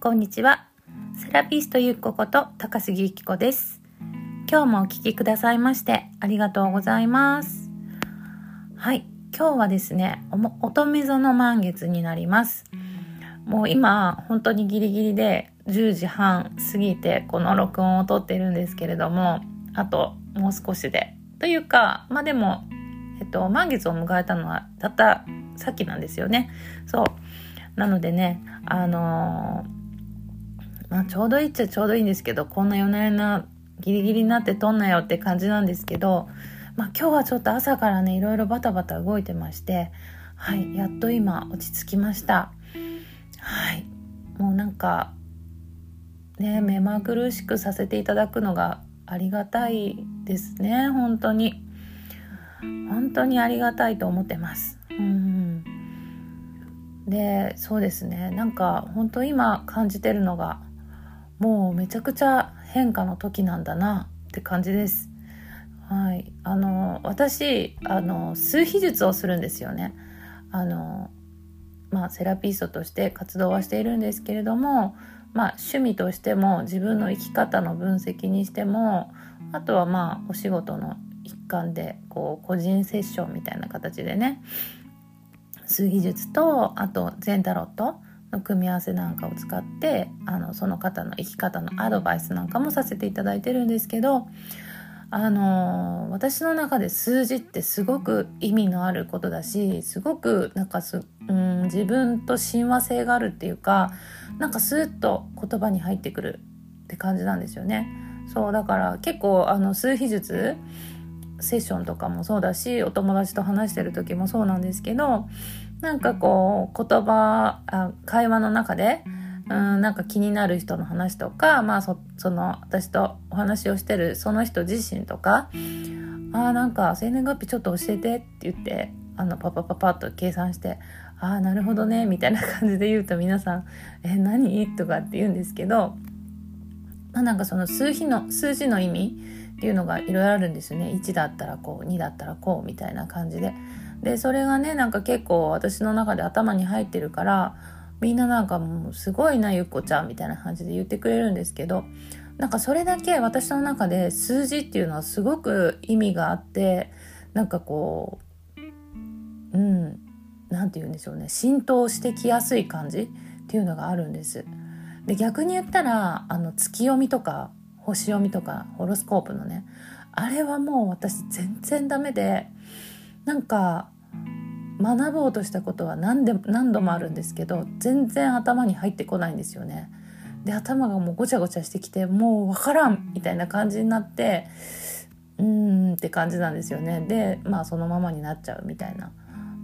こんにちは。セラピストゆっここと高杉ゆき子です。今日もお聴きくださいましてありがとうございます。はい。今日はですね、乙女座の満月になります。もう今、本当にギリギリで10時半過ぎてこの録音を撮ってるんですけれども、あともう少しで。というか、まあでも、えっと、満月を迎えたのはたったさっきなんですよね。そう。なのでね、あのー、まあ、ちょうどいいっちゃちょうどいいんですけど、こんな夜な夜なギリギリになって撮んなよって感じなんですけど、まあ、今日はちょっと朝からね、いろいろバタバタ動いてまして、はい、やっと今落ち着きました。はい。もうなんか、ね、目まぐるしくさせていただくのがありがたいですね、本当に。本当にありがたいと思ってます。うんでそうですねなんか本当今感じてるのがもうめちゃくちゃ変化の時なんだなって感じです。はい、あの私あの数秘術をするんですよね。あのまあ、セラピストとして活動はしているんですけれども、まあ、趣味としても自分の生き方の分析にしてもあとはまあお仕事の一環でこう個人セッションみたいな形でね数技術とあと全タロットの組み合わせなんかを使ってあのその方の生き方のアドバイスなんかもさせていただいてるんですけどあの私の中で数字ってすごく意味のあることだしすごくなんかす、うん、自分と親和性があるっていうかなんかスーッと言葉に入ってくるって感じなんですよね。そうだから結構あの数秘術セッションとかもそうだしお友達と話してる時もそうなんですけどなんかこう言葉あ会話の中でうんなんか気になる人の話とか、まあそ、その私とお話をしてるその人自身とかあなんか生年月日ちょっと教えてって言ってあのパパパパッと計算してああなるほどねみたいな感じで言うと皆さん「え何?」とかって言うんですけど、まあ、なんかその数字の数字の意味っていうのがいろいろあるんですよね。1だったらこう2だったらこうみたいな感じで。でそれがねなんか結構私の中で頭に入ってるからみんななんかもうすごいなゆっこちゃんみたいな感じで言ってくれるんですけどなんかそれだけ私の中で数字っていうのはすごく意味があってなんかこううん何て言うんでしょうね。浸透してきやすい感じっていうのがあるんです。で逆に言ったらあの月読みとか星読みとかホロスコープのねあれはもう私全然ダメでなんか学ぼうとしたことは何で何度もあるんですけど全然頭に入ってこないんですよね。で頭がもうごちゃごちゃしてきてもう分からんみたいな感じになってうーんって感じなんですよね。でまあそのままになっちゃうみたいな。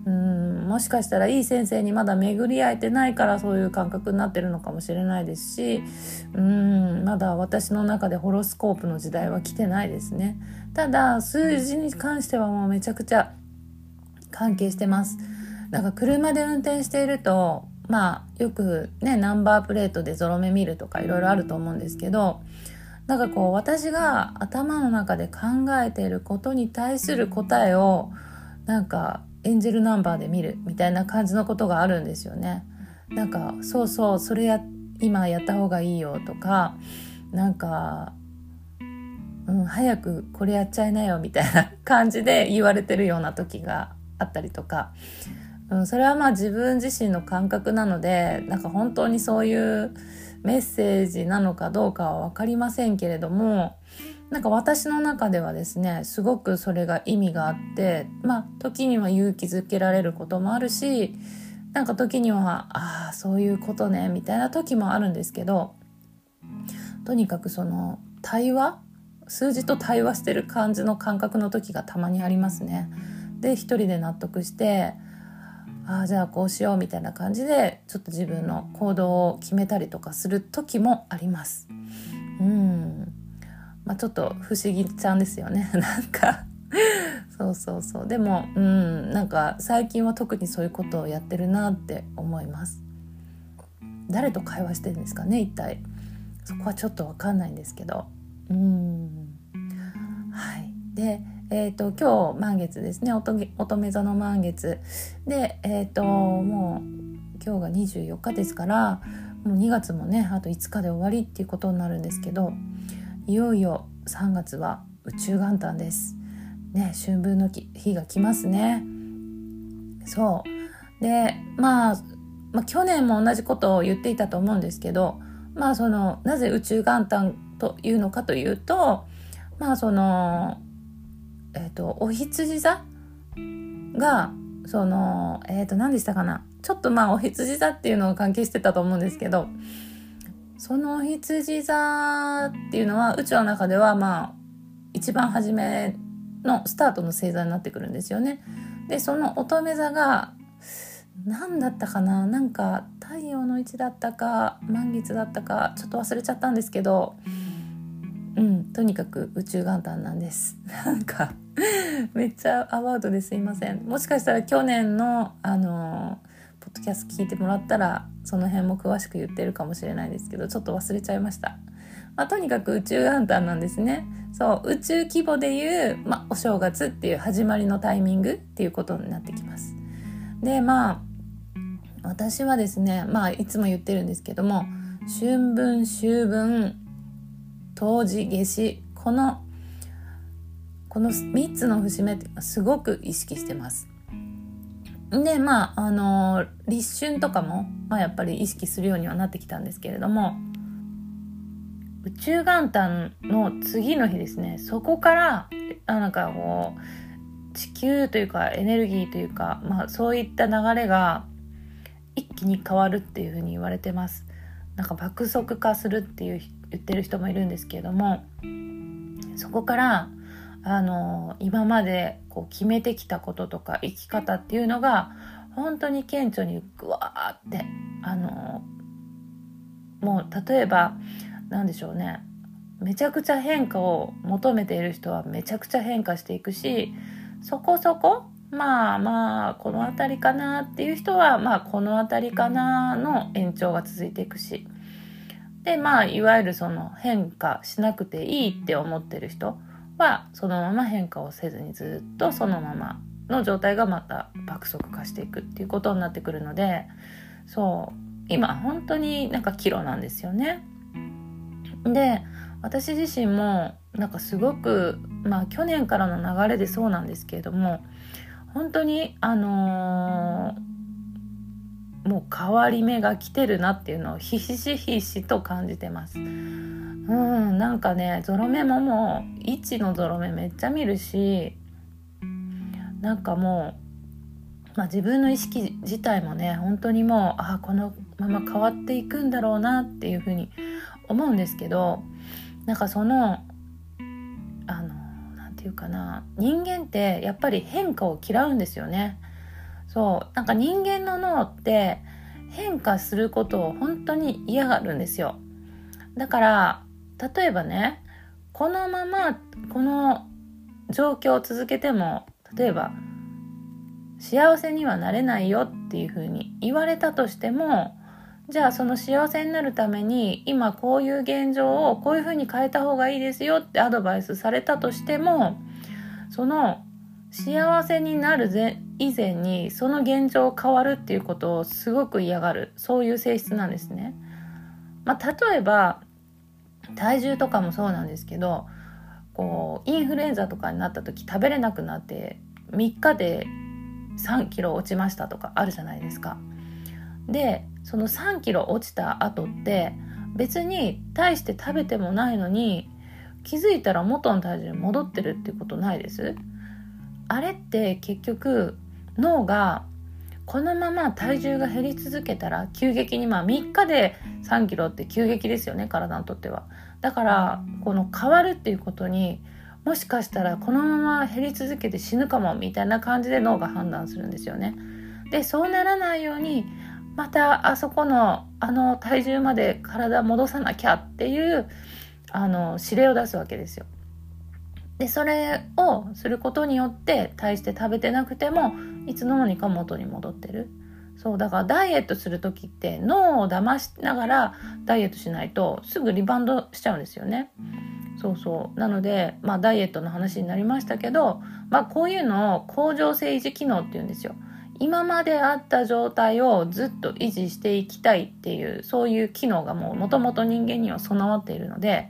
うんもしかしたらいい先生にまだ巡り合えてないからそういう感覚になってるのかもしれないですしうんまだ私の中でホロスコープの時代は来てないですね。ただ数字に関してはもうめちゃくちゃ関係してます。なんか車で運転しているとまあよくねナンバープレートでゾロ目見るとかいろいろあると思うんですけどなんかこう私が頭の中で考えていることに対する答えをなんかエンジェルナンバーで見るみたいな感じのことがあるんですよね。なんかそうそうそれや今やった方がいいよとかなんか、うん、早くこれやっちゃいなよみたいな感じで言われてるような時があったりとか、うん、それはまあ自分自身の感覚なのでなんか本当にそういうメッセージなのかどうかは分かりませんけれどもなんか私の中ではですねすごくそれが意味があってまあ時には勇気づけられることもあるしなんか時にはああそういうことねみたいな時もあるんですけどとにかくその対話数字と対話してる感じの感覚の時がたまにありますね。で一人で納得してああじゃあこうしようみたいな感じでちょっと自分の行動を決めたりとかする時もあります。うんまあ、ちょっと不思議ちゃんですよね。なんか。そうそうそう。でもうんなんか最近は特にそういうことをやってるなって思います。誰と会話してるんですかね一体。そこはちょっと分かんないんですけど。うん。はい。でえーと、今日満月ですね。乙女座の満月。でえっ、ー、ともう今日が24日ですからもう2月もねあと5日で終わりっていうことになるんですけどいよいよ3月は宇宙元旦です。ね春分の日が来ますね。そう。でまあまあ、去年も同じことを言っていたと思うんですけど、まあ、そのなぜ宇宙元旦というのかというとまあそのえっ、ー、とお羊座がそのえっ、ー、と何でしたかな。ちょっとまあお羊座っていうのが関係してたと思うんですけどその羊座っていうのは宇宙の中ではまあ一番初めのスタートの星座になってくるんですよね。でその乙女座が何だったかな？なんか太陽の位置だったか満月だったかちょっと忘れちゃったんですけどうんとにかく宇宙元旦なんです。なんかめっちゃアワードですいません。もしかしたら去年のあのポッドキャスト聞いてもらったらその辺も詳しく言ってるかもしれないですけどちょっと忘れちゃいました、まあ、とにかく宇宙元旦なんですね。そう宇宙規模でいう、まあ、お正月っていう始まりのタイミングっていうことになってきます。でまあ私はですねまあいつも言ってるんですけども春分秋分冬至夏至このこの3つの節目ってすごく意識してます。でまああの立春とかも、まあ、やっぱり意識するようにはなってきたんですけれども宇宙元旦の次の日ですね。そこからあなんかこう地球というかエネルギーというか、まあ、そういった流れが一気に変わるっていうふうに言われてます。なんか爆速化するっていう言ってる人もいるんですけれどもそこからあの今までこう決めてきたこととか生き方っていうのが本当に顕著にグワーってあのもう例えば何でしょうね。めちゃくちゃ変化を求めている人はめちゃくちゃ変化していくしそこそこまあまあこの辺りかなっていう人はまあこの辺りかなの延長が続いていくし。でまあいわゆるその変化しなくていいって思ってる人はそのまま変化をせずにずっとそのままの状態がまた爆速化していくっていうことになってくるのでそう今本当になんか岐路なんですよね。で私自身もなんかすごくまあ去年からの流れでそうなんですけれども本当にあのー、もう変わり目が来てるなっていうのをひしひしと感じてます。うんなんかねゾロ目ももう1のゾロ目めっちゃ見るしなんかもう、まあ、自分の意識自体もね本当にもうあこのまま変わっていくんだろうなっていうふうに思うんですけどなんかそのあのていうかな人間ってやっぱり変化を嫌うんですよね。そうなんか人間の脳って変化することを本当に嫌がるんですよ。だから例えばねこのままこの状況を続けても例えば幸せにはなれないよっていうふうに言われたとしてもじゃあその幸せになるために今こういう現状をこういうふうに変えた方がいいですよってアドバイスされたとしてもその幸せになる以前にその現状変わるっていうことをすごく嫌がるそういう性質なんですね。まあ、例えば体重とかもそうなんですけどこうインフルエンザとかになった時食べれなくなって3日で3キロ落ちましたとかあるじゃないですか。でその3キロ落ちた後って別に大して食べてもないのに気づいたら元の体重に戻ってるってことないですあれって結局脳がこのまま体重が減り続けたら急激にまあ3日で3キロって急激ですよね体にとっては。だからこの変わるっていうことにもしかしたらこのまま減り続けて死ぬかもみたいな感じで脳が判断するんですよね。でそうならないようにまたあそこのあの体重まで体戻さなきゃっていうあの指令を出すわけですよ。でそれをすることによって大して食べてなくてもいつの間にか元に戻ってる。そうだからダイエットする時って脳を騙しながらダイエットしないとすぐリバウンドしちゃうんですよね。そうそうなので、まあ、ダイエットの話になりましたけど、まあ、こういうのを恒常性維持機能っていうんですよ。今まであった状態をずっと維持していきたいっていうそういう機能がもともと人間には備わっているので、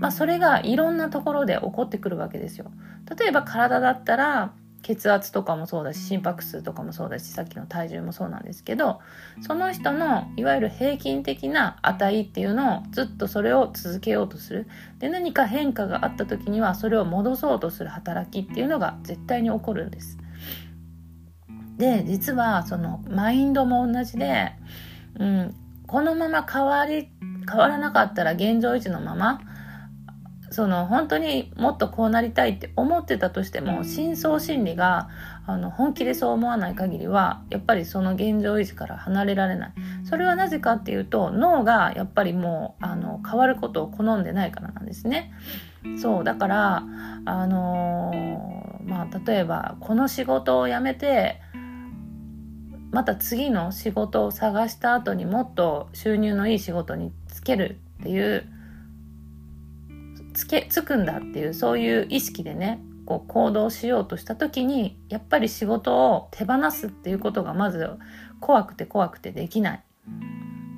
まあ、それがいろんなところで起こってくるわけですよ。例えば体だったら血圧とかもそうだし心拍数とかもそうだしさっきの体重もそうなんですけどその人のいわゆる平均的な値っていうのをずっとそれを続けようとするで何か変化があった時にはそれを戻そうとする働きっていうのが絶対に起こるんです。で実はそのマインドも同じで、うん、このまま変わり変わらなかったら現状維持のままその本当にもっとこうなりたいって思ってたとしても深層心理があの本気でそう思わない限りはやっぱりその現状維持から離れられない。それはなぜかっていうと脳がやっぱりもうあの変わることを好んでないからなんですね。そうだからあのー、まあ例えばこの仕事を辞めてまた次の仕事を探した後にもっと収入のいい仕事に就けるっていうつけつくんだっていうそういう意識でねこう行動しようとした時にやっぱり仕事を手放すっていうことがまず怖くて怖くてできない。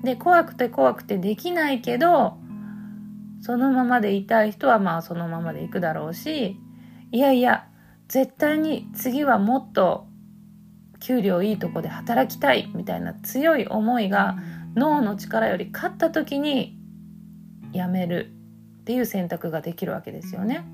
で怖くて怖くてできないけどそのままでいたい人はまあそのままでいくだろうしいやいや絶対に次はもっと給料いいとこで働きたいみたいな強い思いが脳の力より勝った時にやめるっていう選択ができるわけですよね。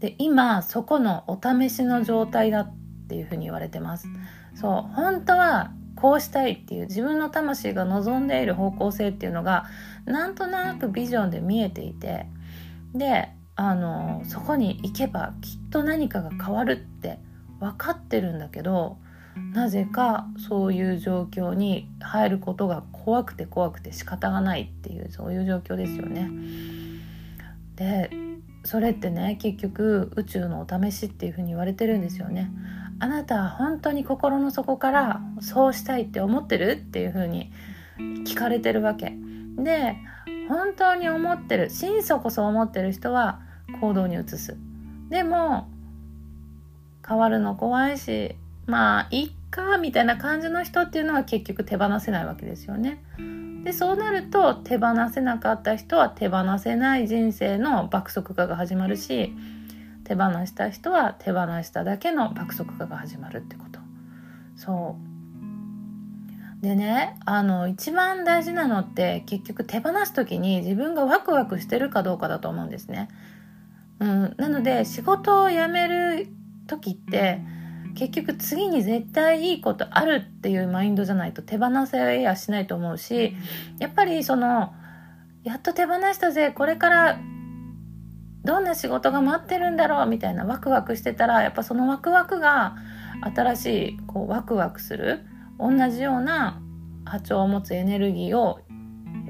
で今そこのお試しの状態だっていうふうに言われてます。そう本当はこうしたいっていう自分の魂が望んでいる方向性っていうのがなんとなくビジョンで見えていてであのそこに行けばきっと何かが変わるって分かってるんだけどなぜかそういう状況に入ることが怖くて怖くて仕方がないっていうそういう状況ですよね。でそれってね結局宇宙のお試しっていうふうに言われてるんですよね。あなたは本当に心の底からそうしたいって思ってるっていうふうに聞かれてるわけ。で本当に思ってる心底そう思ってる人は行動に移す。でも変わるの怖いしまあいっかみたいな感じの人っていうのは結局手放せないわけですよね。でそうなると手放せなかった人は手放せない人生の爆速化が始まるし手放した人は手放しただけの爆速化が始まるってこと。そうでねあの一番大事なのって結局手放す時に自分がワクワクしてるかどうかだと思うんですね。うん、なので仕事を辞める時って結局次に絶対いいことあるっていうマインドじゃないと手放せやしないと思うしやっぱりそのやっと手放したぜこれからどんな仕事が待ってるんだろうみたいなワクワクしてたらやっぱそのワクワクが新しいこうワクワクする同じような波長を持つエネルギーを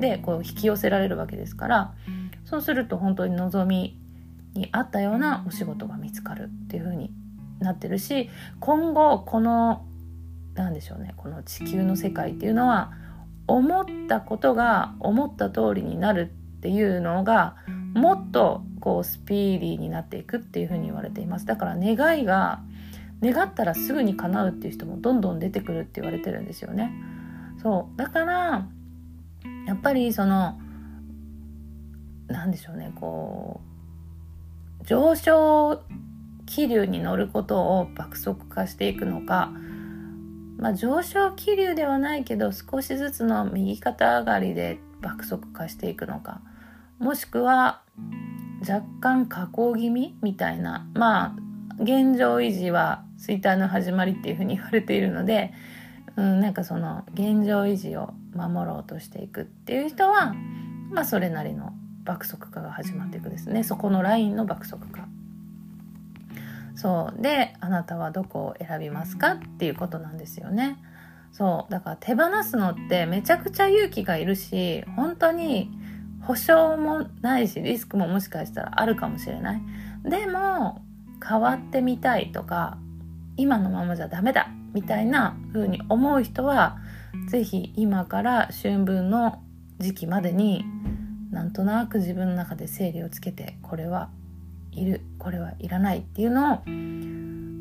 でこう引き寄せられるわけですからそうすると本当に望みに合ったようなお仕事が見つかるっていうふうになってるし今後この何でしょうねこの地球の世界っていうのは思ったことが思った通りになるっていうのがもっとこうスピーディーになっていくっていうふうに言われています。だから願いが願ったらすぐに叶うっていう人もどんどん出てくるって言われてるんですよね。そう。だからやっぱりその何でしょうねこう上昇気流に乗ることを爆速化していくのか、まあ、上昇気流ではないけど少しずつの右肩上がりで爆速化していくのか。もしくは若干下降気味みたいな。まあ現状維持は衰退の始まりっていうふうに言われているので、うん、なんかその現状維持を守ろうとしていくっていう人はまあそれなりの爆速化が始まっていくですね。そこのラインの爆速化。そう。であなたはどこを選びますかっていうことなんですよね。そう。だから手放すのってめちゃくちゃ勇気がいるし本当に保証もないしリスクももしかしたらあるかもしれない。でも変わってみたいとか今のままじゃダメだみたいな風に思う人は是非今から春分の時期までになんとなく自分の中で整理をつけてこれはいるこれはいらないっていうのを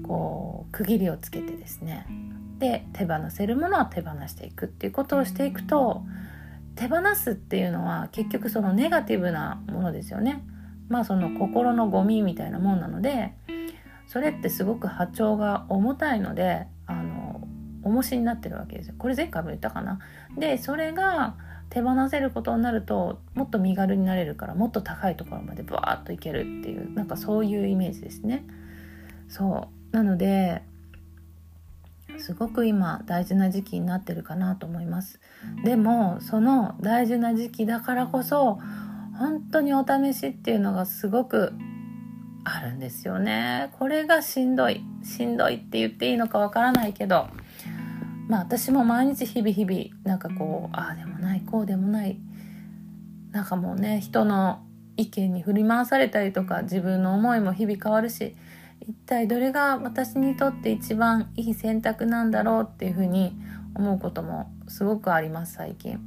こう区切りをつけてですねで手放せるものは手放していくっていうことをしていくと手放すっていうのは結局そのネガティブなものですよね。まあその心のゴミみたいなもんなのでそれってすごく波長が重たいのであの重しになってるわけですよ。これ前回も言ったかな。でそれが手放せることになるともっと身軽になれるからもっと高いところまでバーッといけるっていうなんかそういうイメージですね。そう。なのですごく今大事な時期になってるかなと思います。でもその大事な時期だからこそ本当にお試しっていうのがすごくあるんですよね。これがしんどい。しんどいって言っていいのかわからないけどまあ私も毎日日々日々なんかこうああでもないこうでもないなんかもうね人の意見に振り回されたりとか自分の思いも日々変わるし一体どれが私にとって一番いい選択なんだろうっていうふうに思うこともすごくあります最近。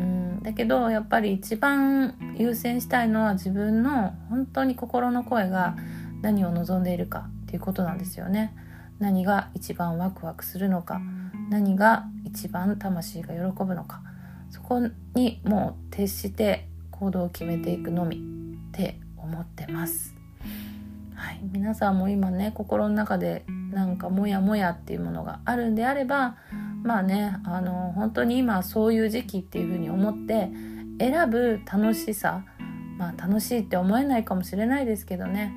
うんだけどやっぱり一番優先したいのは自分の本当に心の声が何を望んでいるかっていうことなんですよね。何が一番ワクワクするのか何が一番魂が喜ぶのか。そこにもう徹して行動を決めていくのみって思ってます。はい、皆さんも今ね心の中でなんかモヤモヤっていうものがあるんであればまあねあの本当に今そういう時期っていうふうに思って選ぶ楽しさまあ楽しいって思えないかもしれないですけどね。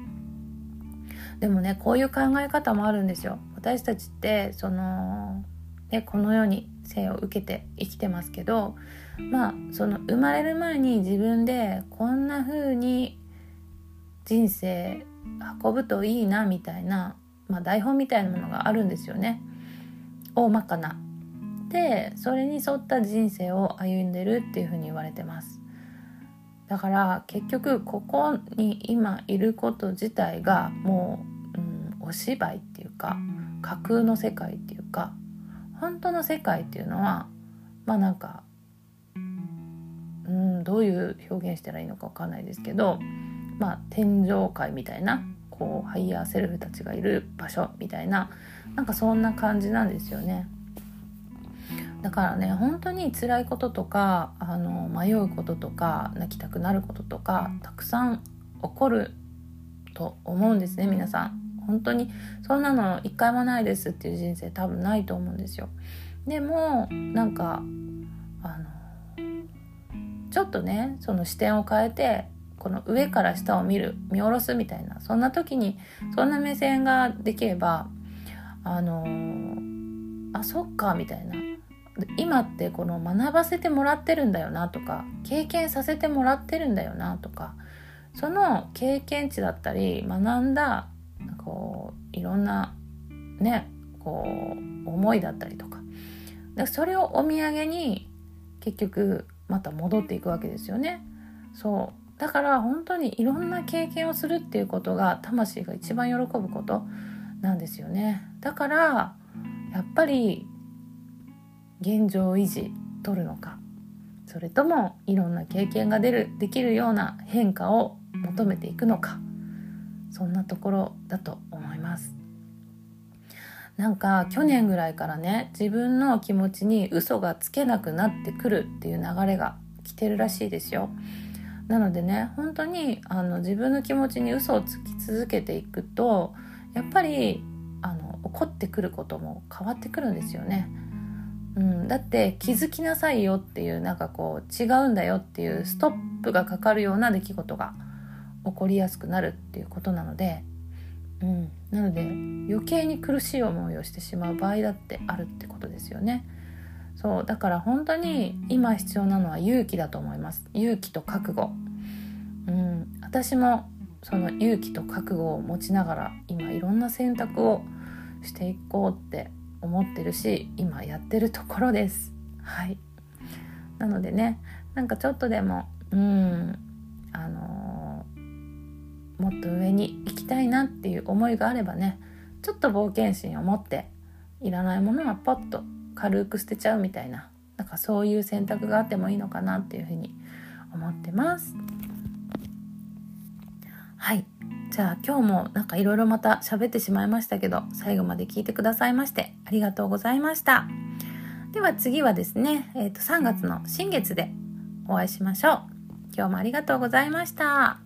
でもねこういう考え方もあるんですよ。私たちってその、ね、この世に生を受けて生きてますけどまあその生まれる前に自分でこんな風に人生運ぶといいなみたいな、まあ、台本みたいなものがあるんですよね大まかな。でそれに沿った人生を歩んでるっていうふうに言われてますだから結局ここに今いること自体がもう、うん、お芝居っていうか架空の世界っていうか本当の世界っていうのはまあなんかうんどういう表現したらいいのか分かんないですけどまあ、天上界みたいなこうハイヤーセルフたちがいる場所みたいななんかそんな感じなんですよね。だからね本当に辛いこととかあの迷うこととか泣きたくなることとかたくさん起こると思うんですね皆さん。本当にそんなの一回もないですっていう人生多分ないと思うんですよ。でもなんかあのちょっとねその視点を変えてこの上から下を見る見下ろすみたいなそんな時にそんな目線ができればあの、あそっかみたいな今ってこの学ばせてもらってるんだよなとか経験させてもらってるんだよなとかその経験値だったり学んだこういろんなねこう思いだったりとか。それをお土産に結局また戻っていくわけですよね。そう。だから本当にいろんな経験をするっていうことが魂が一番喜ぶことなんですよね。だからやっぱり現状維持取るのか。それともいろんな経験が出るできるような変化を求めていくのか。そんなところだと思いますなんか去年ぐらいからね自分の気持ちに嘘がつけなくなってくるっていう流れが来てるらしいですよなのでね本当にあの自分の気持ちに嘘をつき続けていくとやっぱりあの怒ってくることも変わってくるんですよね。うん、だって気づきなさいよっていうなんかこう違うんだよっていうストップがかかるような出来事が起こりやすくなるっていうことなので、うん、なので余計に苦しい思いをしてしまう場合だってあるってことですよね。そう。だから本当に今必要なのは勇気だと思います。勇気と覚悟。うん。私もその勇気と覚悟を持ちながら今いろんな選択をしていこうって思ってるし今やってるところです。はい。なのでねなんかちょっとでもうん、もっと上に行きたいなっていう思いがあればねちょっと冒険心を持っていらないものはポッと軽く捨てちゃうみたいななんかそういう選択があってもいいのかなっていうふうに思ってます。はいじゃあ今日もなんかいろいろまた喋ってしまいましたけど最後まで聞いてくださいましてありがとうございましたでは次はですね、えー、と3月の新月でお会いしましょう今日もありがとうございました。